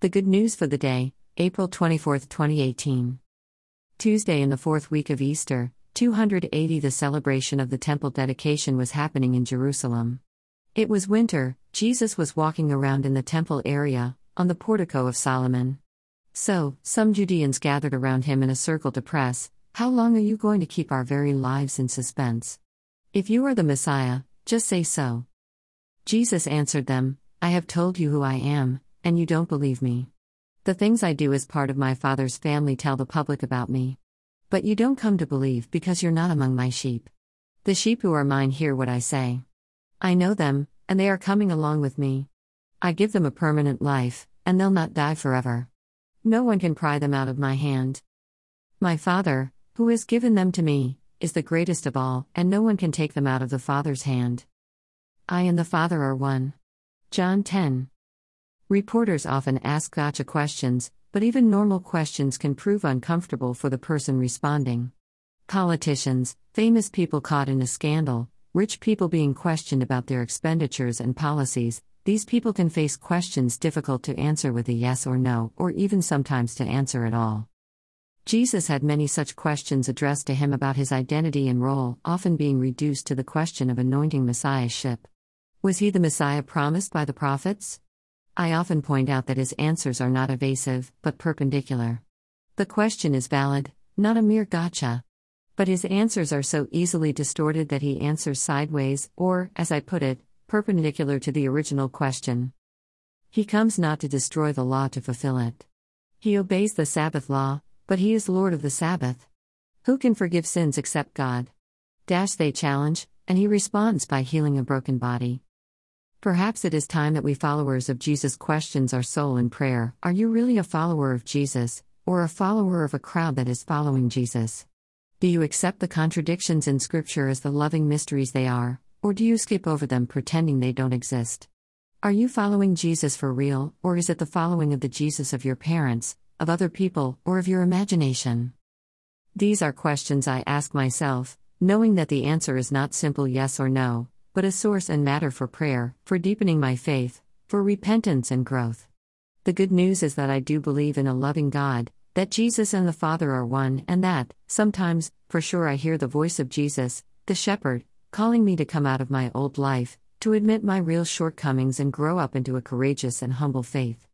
The good news for the day, April 24, 2018. Tuesday in the fourth week of Easter, 280 The celebration of the temple dedication was happening in Jerusalem. It was winter, Jesus was walking around in the temple area, on the portico of Solomon. So, some Judeans gathered around him in a circle to press, How long are you going to keep our very lives in suspense? If you are the Messiah, just say so. Jesus answered them, I have told you who I am, and you don't believe me. The things I do as part of my Father's family tell the public about me. But you don't come to believe because you're not among my sheep. The sheep who are mine hear what I say. I know them, and they are coming along with me. I give them a permanent life, and they'll not die forever. No one can pry them out of my hand. My Father, who has given them to me, is the greatest of all, and no one can take them out of the Father's hand. I and the Father are one. John 10. Reporters often ask gotcha questions, but even normal questions can prove uncomfortable for the person responding. Politicians, famous people caught in a scandal, rich people being questioned about their expenditures and policies, these people can face questions difficult to answer with a yes or no, or even sometimes to answer at all. Jesus had many such questions addressed to him about his identity and role, often being reduced to the question of anointing Messiahship. Was he the Messiah promised by the prophets? I often point out that his answers are not evasive, but perpendicular. The question is valid, not a mere gotcha. But his answers are so easily distorted that he answers sideways, or, as I put it, perpendicular to the original question. He comes not to destroy the law to fulfill it. He obeys the Sabbath law, but he is Lord of the Sabbath. Who can forgive sins except God? Dash they challenge, and he responds by healing a broken body. Perhaps it is time that we followers of Jesus questions our soul in prayer Are you really a follower of Jesus, or a follower of a crowd that is following Jesus? Do you accept the contradictions in Scripture as the loving mysteries they are, or do you skip over them pretending they don't exist? Are you following Jesus for real, or is it the following of the Jesus of your parents, of other people, or of your imagination? These are questions I ask myself, knowing that the answer is not simple yes or no, but a source and matter for prayer, for deepening my faith, for repentance and growth. The good news is that I do believe in a loving God, that Jesus and the Father are one, and that, sometimes, for sure, I hear the voice of Jesus, the shepherd, calling me to come out of my old life, to admit my real shortcomings and grow up into a courageous and humble faith.